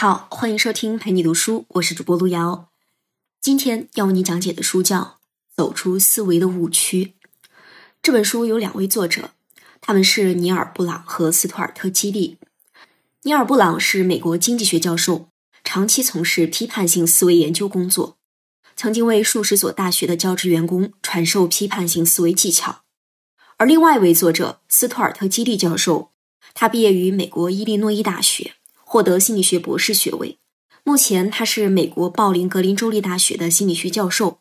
好，欢迎收听陪你读书，我是主播路遥。今天要为你讲解的书叫《走出思维的误区》。这本书有两位作者，他们是尼尔·布朗和斯图尔特·基利。尼尔·布朗是美国经济学教授，长期从事批判性思维研究工作，曾经为数十所大学的教职员工传授批判性思维技巧。而另外一位作者斯图尔特·基利教授，他毕业于美国伊利诺伊大学，获得心理学博士学位。目前他是美国鲍林格林州立大学的心理学教授。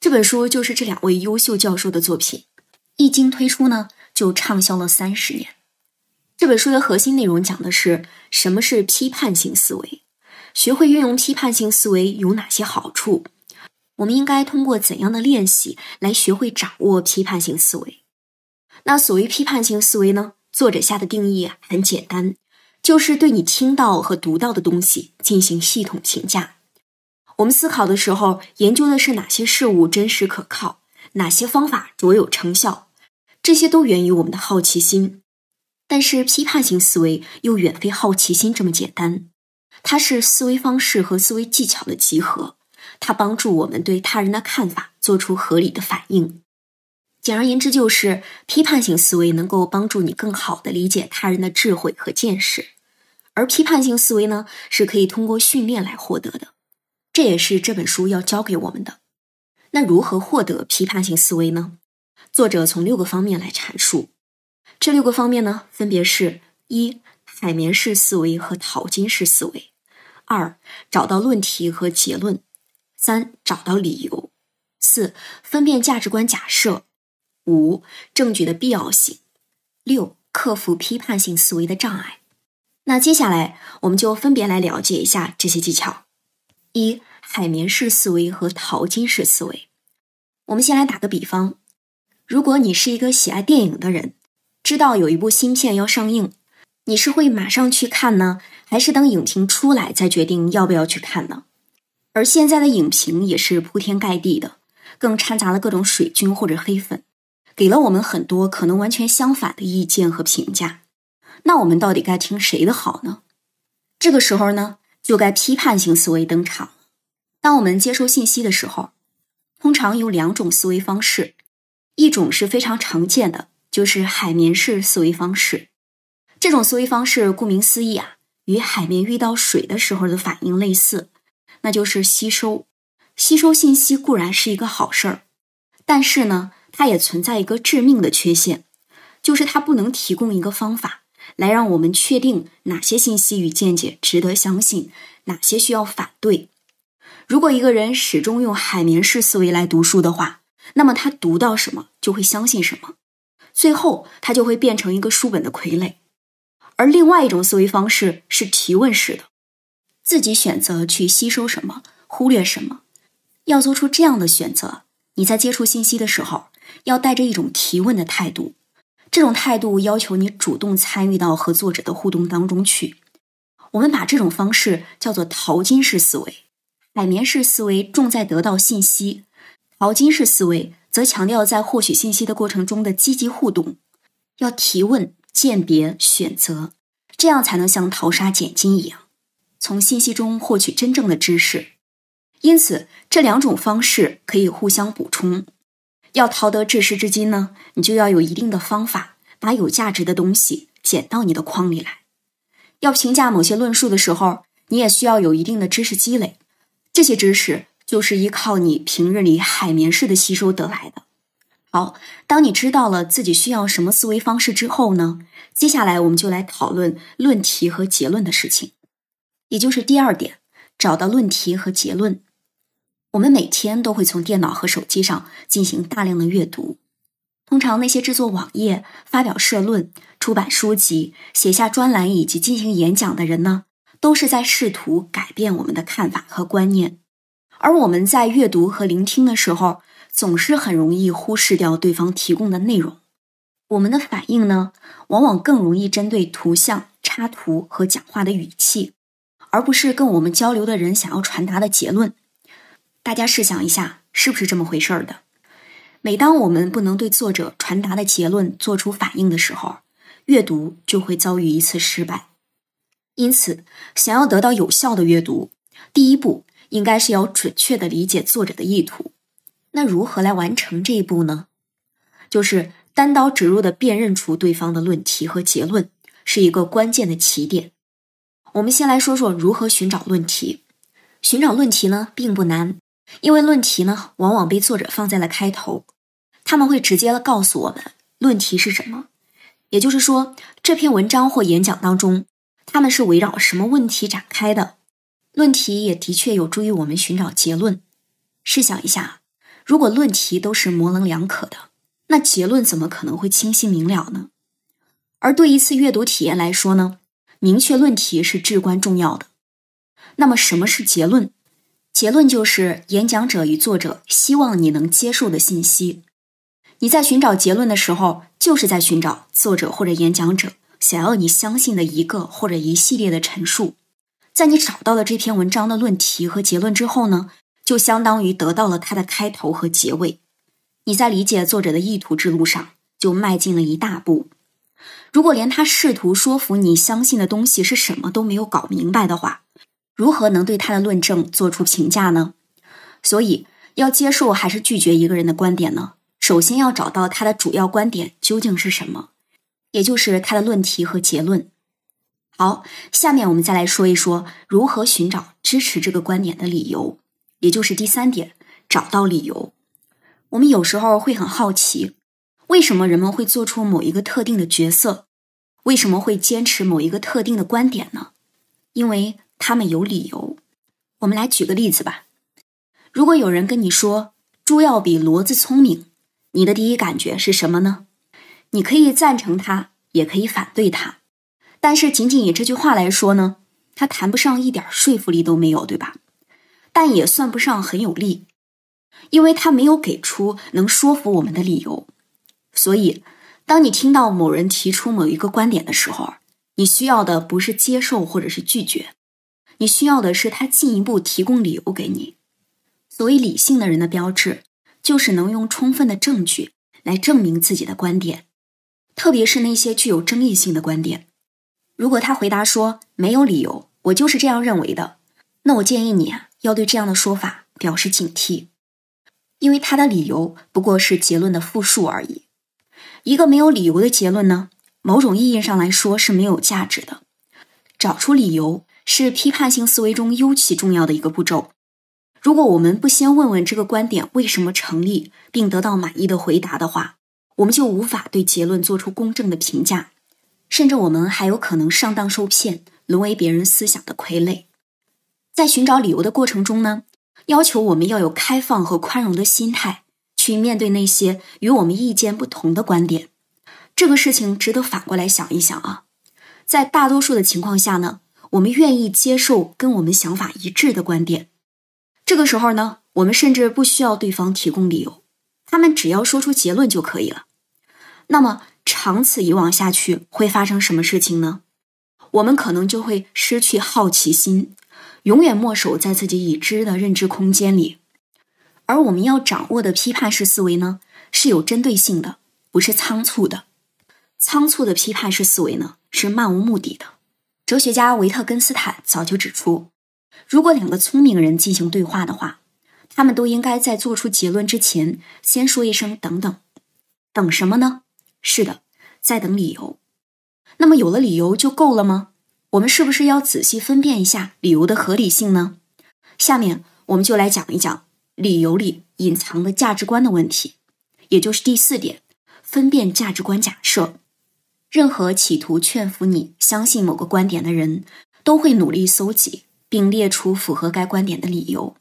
这本书就是这两位优秀教授的作品，一经推出呢，就畅销了三十年。这本书的核心内容讲的是什么是批判性思维，学会运用批判性思维有哪些好处，我们应该通过怎样的练习来学会掌握批判性思维。那所谓批判性思维呢？作者下的定义很简单，就是对你听到和读到的东西进行系统评价。我们思考的时候，研究的是哪些事物真实可靠，哪些方法卓有成效，这些都源于我们的好奇心。但是批判性思维又远非好奇心这么简单，它是思维方式和思维技巧的集合，它帮助我们对他人的看法做出合理的反应。简而言之，就是批判性思维能够帮助你更好的理解他人的智慧和见识，而批判性思维呢，是可以通过训练来获得的。这也是这本书要教给我们的。那如何获得批判性思维呢？作者从六个方面来阐述。这六个方面呢，分别是：一、海绵式思维和淘金式思维；二、找到论题和结论；三、找到理由；四、分辨价值观假设。五、证据的必要性；六、克服批判性思维的障碍。那接下来我们就分别来了解一下这些技巧。一、海绵式思维和淘金式思维。我们先来打个比方：如果你是一个喜爱电影的人，知道有一部新片要上映，你是会马上去看呢，还是等影评出来再决定要不要去看呢？而现在的影评也是铺天盖地的，更掺杂了各种水军或者黑粉。给了我们很多可能完全相反的意见和评价，那我们到底该听谁的好呢？这个时候呢，就该批判性思维登场。当我们接收信息的时候，通常有两种思维方式，一种是非常常见的，就是海绵式思维方式。这种思维方式顾名思义啊，与海绵遇到水的时候的反应类似，那就是吸收。吸收信息固然是一个好事儿，但是呢。它也存在一个致命的缺陷，就是它不能提供一个方法来让我们确定哪些信息与见解值得相信，哪些需要反对。如果一个人始终用海绵式思维来读书的话，那么他读到什么就会相信什么，最后他就会变成一个书本的傀儡。而另外一种思维方式是提问式的，自己选择去吸收什么，忽略什么。要做出这样的选择，你在接触信息的时候。要带着一种提问的态度，这种态度要求你主动参与到和作者的互动当中去。我们把这种方式叫做淘金式思维。海绵式思维重在得到信息，淘金式思维则强调在获取信息的过程中的积极互动，要提问、鉴别、选择，这样才能像淘沙捡金一样，从信息中获取真正的知识。因此，这两种方式可以互相补充。要淘得知识之金呢，你就要有一定的方法，把有价值的东西捡到你的筐里来。要评价某些论述的时候，你也需要有一定的知识积累，这些知识就是依靠你平日里海绵式的吸收得来的。好，当你知道了自己需要什么思维方式之后呢，接下来我们就来讨论论题和结论的事情，也就是第二点，找到论题和结论。我们每天都会从电脑和手机上进行大量的阅读。通常，那些制作网页、发表社论、出版书籍、写下专栏以及进行演讲的人呢，都是在试图改变我们的看法和观念。而我们在阅读和聆听的时候，总是很容易忽视掉对方提供的内容。我们的反应呢，往往更容易针对图像、插图和讲话的语气，而不是跟我们交流的人想要传达的结论。大家试想一下，是不是这么回事儿的？每当我们不能对作者传达的结论做出反应的时候，阅读就会遭遇一次失败。因此，想要得到有效的阅读，第一步应该是要准确的理解作者的意图。那如何来完成这一步呢？就是单刀直入的辨认出对方的论题和结论，是一个关键的起点。我们先来说说如何寻找论题。寻找论题呢，并不难，因为论题呢，往往被作者放在了开头，他们会直接的告诉我们论题是什么。也就是说，这篇文章或演讲当中，他们是围绕什么问题展开的。论题也的确有助于我们寻找结论。试想一下，如果论题都是模棱两可的，那结论怎么可能会清晰明了呢？而对一次阅读体验来说呢？明确论题是至关重要的。那么，什么是结论？结论就是演讲者与作者希望你能接受的信息。你在寻找结论的时候，就是在寻找作者或者演讲者想要你相信的一个或者一系列的陈述。在你找到了这篇文章的论题和结论之后呢，就相当于得到了它的开头和结尾。你在理解作者的意图之路上就迈进了一大步。如果连他试图说服你相信的东西是什么都没有搞明白的话，如何能对他的论证做出评价呢？所以，要接受还是拒绝一个人的观点呢？首先要找到他的主要观点究竟是什么，也就是他的论题和结论。好，下面我们再来说一说如何寻找支持这个观点的理由，也就是第三点，找到理由。我们有时候会很好奇。为什么人们会做出某一个特定的角色？为什么会坚持某一个特定的观点呢？因为他们有理由。我们来举个例子吧。如果有人跟你说猪要比骡子聪明，你的第一感觉是什么呢？你可以赞成他，也可以反对他。但是仅仅以这句话来说呢，他谈不上一点说服力都没有，对吧？但也算不上很有力，因为他没有给出能说服我们的理由。所以，当你听到某人提出某一个观点的时候，你需要的不是接受或者是拒绝，你需要的是他进一步提供理由给你。所谓理性的人的标志，就是能用充分的证据来证明自己的观点，特别是那些具有争议性的观点。如果他回答说没有理由，我就是这样认为的，那我建议你啊，要对这样的说法表示警惕，因为他的理由不过是结论的复数而已。一个没有理由的结论呢，某种意义上来说是没有价值的。找出理由是批判性思维中尤其重要的一个步骤。如果我们不先问问这个观点为什么成立，并得到满意的回答的话，我们就无法对结论做出公正的评价，甚至我们还有可能上当受骗，沦为别人思想的傀儡。在寻找理由的过程中呢，要求我们要有开放和宽容的心态。去面对那些与我们意见不同的观点，这个事情值得反过来想一想啊。在大多数的情况下呢，我们愿意接受跟我们想法一致的观点。这个时候呢，我们甚至不需要对方提供理由，他们只要说出结论就可以了。那么长此以往下去，会发生什么事情呢？我们可能就会失去好奇心，永远默守在自己已知的认知空间里。而我们要掌握的批判式思维呢，是有针对性的，不是仓促的。仓促的批判式思维呢，是漫无目的的。哲学家维特根斯坦早就指出，如果两个聪明人进行对话的话，他们都应该在做出结论之前，先说一声“等等”。等什么呢？是的，在等理由。那么有了理由就够了吗？我们是不是要仔细分辨一下理由的合理性呢？下面我们就来讲一讲。理由里隐藏的价值观的问题，也就是第四点，分辨价值观假设。任何企图劝服你相信某个观点的人，都会努力搜集并列出符合该观点的理由。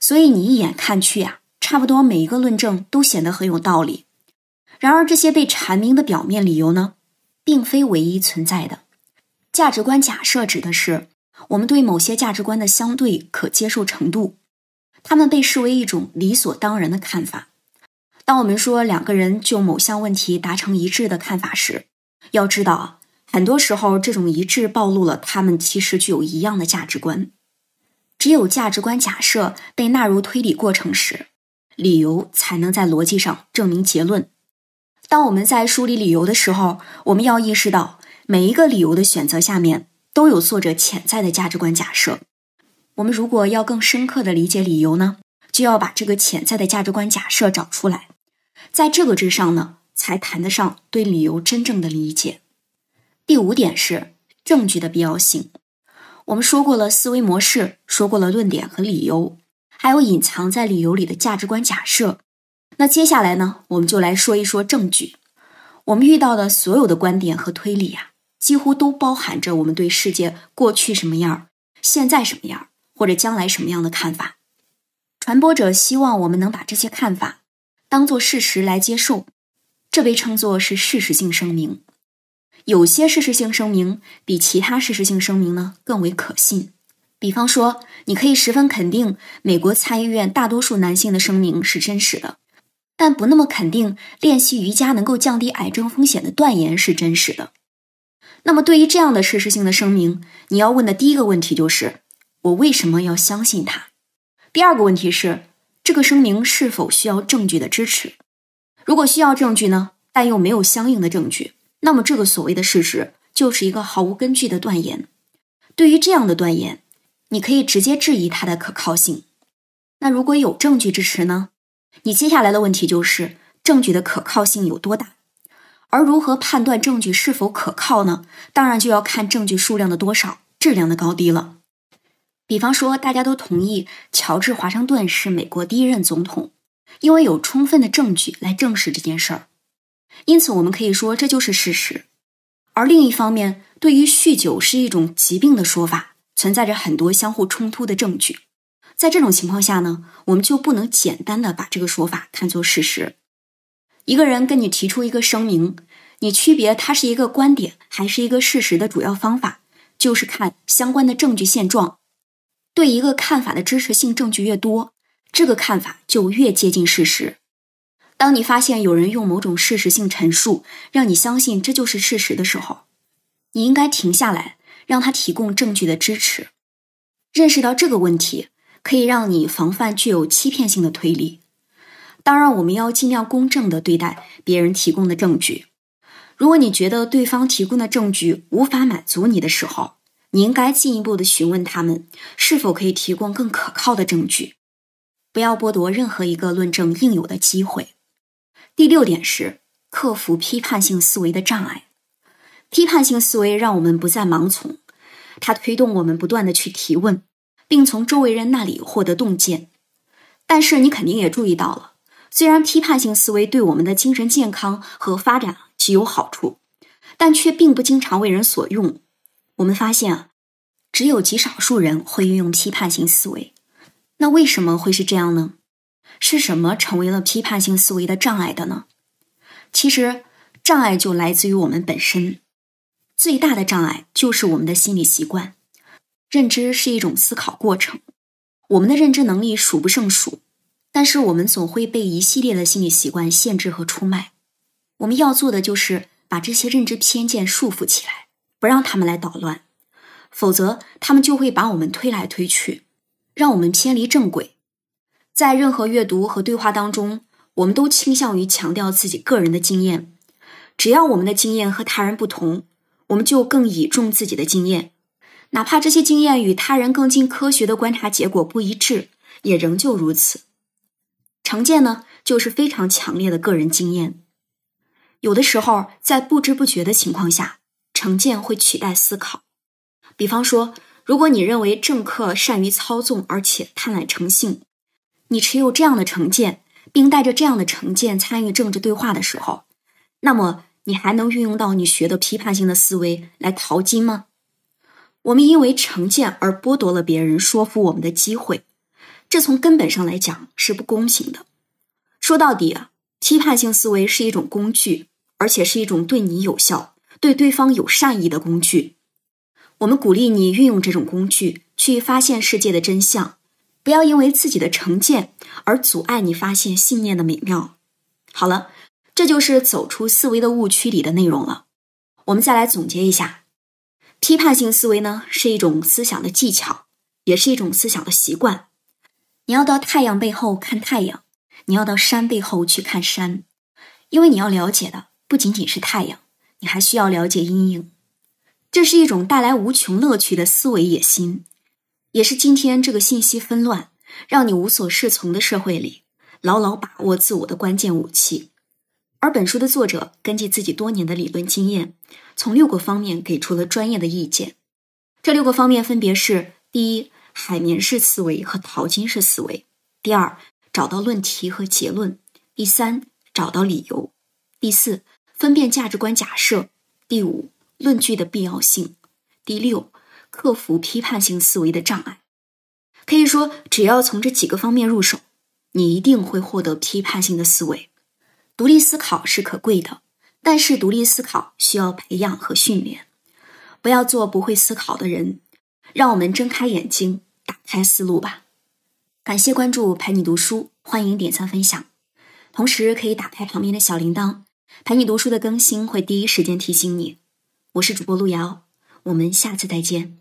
所以你一眼看去啊，差不多每一个论证都显得很有道理。然而，这些被阐明的表面理由呢，并非唯一存在的。价值观假设指的是我们对某些价值观的相对可接受程度。他们被视为一种理所当然的看法。当我们说两个人就某项问题达成一致的看法时，要知道，很多时候这种一致暴露了他们其实具有一样的价值观。只有价值观假设被纳入推理过程时，理由才能在逻辑上证明结论。当我们在梳理理由的时候，我们要意识到每一个理由的选择下面都有作者潜在的价值观假设。我们如果要更深刻的理解理由呢，就要把这个潜在的价值观假设找出来，在这个之上呢，才谈得上对理由真正的理解。第五点是证据的必要性。我们说过了思维模式，说过了论点和理由，还有隐藏在理由里的价值观假设。那接下来呢，我们就来说一说证据。我们遇到的所有的观点和推理呀，几乎都包含着我们对世界过去什么样、现在什么样或者将来什么样的看法。传播者希望我们能把这些看法当做事实来接受，这被称作是事实性声明。有些事实性声明比其他事实性声明呢更为可信。比方说，你可以十分肯定美国参议院大多数男性的声明是真实的，但不那么肯定练习瑜伽能够降低癌症风险的断言是真实的。那么，对于这样的事实性的声明，你要问的第一个问题就是：我为什么要相信它？第二个问题是，这个声明是否需要证据的支持？如果需要证据呢，但又没有相应的证据。那么，这个所谓的事实就是一个毫无根据的断言。对于这样的断言，你可以直接质疑它的可靠性。那如果有证据支持呢？你接下来的问题就是证据的可靠性有多大？而如何判断证据是否可靠呢？当然就要看证据数量的多少、质量的高低了。比方说，大家都同意乔治·华盛顿是美国第一任总统，因为有充分的证据来证实这件事儿。因此，我们可以说这就是事实。而另一方面，对于酗酒是一种疾病的说法，存在着很多相互冲突的证据。在这种情况下呢，我们就不能简单的把这个说法看作事实。一个人跟你提出一个声明，你区别它是一个观点还是一个事实的主要方法，就是看相关的证据现状。对一个看法的支持性证据越多，这个看法就越接近事实。当你发现有人用某种事实性陈述让你相信这就是事实的时候，你应该停下来，让他提供证据的支持。认识到这个问题，可以让你防范具有欺骗性的推理。当然，我们要尽量公正的对待别人提供的证据。如果你觉得对方提供的证据无法满足你的时候，你应该进一步的询问他们是否可以提供更可靠的证据。不要剥夺任何一个论证应有的机会。第六点是克服批判性思维的障碍。批判性思维让我们不再盲从，它推动我们不断的去提问，并从周围人那里获得洞见。但是你肯定也注意到了，虽然批判性思维对我们的精神健康和发展极有好处，但却并不经常为人所用。我们发现啊，只有极少数人会运用批判性思维。那为什么会是这样呢？是什么成为了批判性思维的障碍的呢？其实，障碍就来自于我们本身。最大的障碍就是我们的心理习惯。认知是一种思考过程，我们的认知能力数不胜数，但是我们总会被一系列的心理习惯限制和出卖。我们要做的就是把这些认知偏见束缚起来，不让他们来捣乱，否则他们就会把我们推来推去，让我们偏离正轨。在任何阅读和对话当中，我们都倾向于强调自己个人的经验。只要我们的经验和他人不同，我们就更倚重自己的经验，哪怕这些经验与他人更近科学的观察结果不一致，也仍旧如此。成见呢，就是非常强烈的个人经验。有的时候，在不知不觉的情况下，成见会取代思考。比方说，如果你认为政客善于操纵，而且贪婪成性。你持有这样的成见，并带着这样的成见参与政治对话的时候，那么你还能运用到你学的批判性的思维来淘金吗？我们因为成见而剥夺了别人说服我们的机会，这从根本上来讲是不公平的。说到底啊，批判性思维是一种工具，而且是一种对你有效、对对方有善意的工具。我们鼓励你运用这种工具去发现世界的真相。不要因为自己的成见而阻碍你发现信念的美妙。好了，这就是走出思维的误区里的内容了。我们再来总结一下：批判性思维呢是一种思想的技巧，也是一种思想的习惯。你要到太阳背后看太阳，你要到山背后去看山，因为你要了解的不仅仅是太阳，你还需要了解阴影。这是一种带来无穷乐趣的思维野心，也是今天这个信息纷乱、让你无所适从的社会里，牢牢把握自我的关键武器。而本书的作者根据自己多年的理论经验，从六个方面给出了专业的意见。这六个方面分别是：第一，海绵式思维和淘金式思维；第二，找到论题和结论；第三，找到理由；第四，分辨价值观假设；第五，论据的必要性；第六，克服批判性思维的障碍。可以说，只要从这几个方面入手，你一定会获得批判性的思维。独立思考是可贵的，但是独立思考需要培养和训练。不要做不会思考的人，让我们睁开眼睛，打开思路吧。感谢关注，陪你读书，欢迎点赞分享，同时可以打开旁边的小铃铛，陪你读书的更新会第一时间提醒你。我是主播路遥，我们下次再见。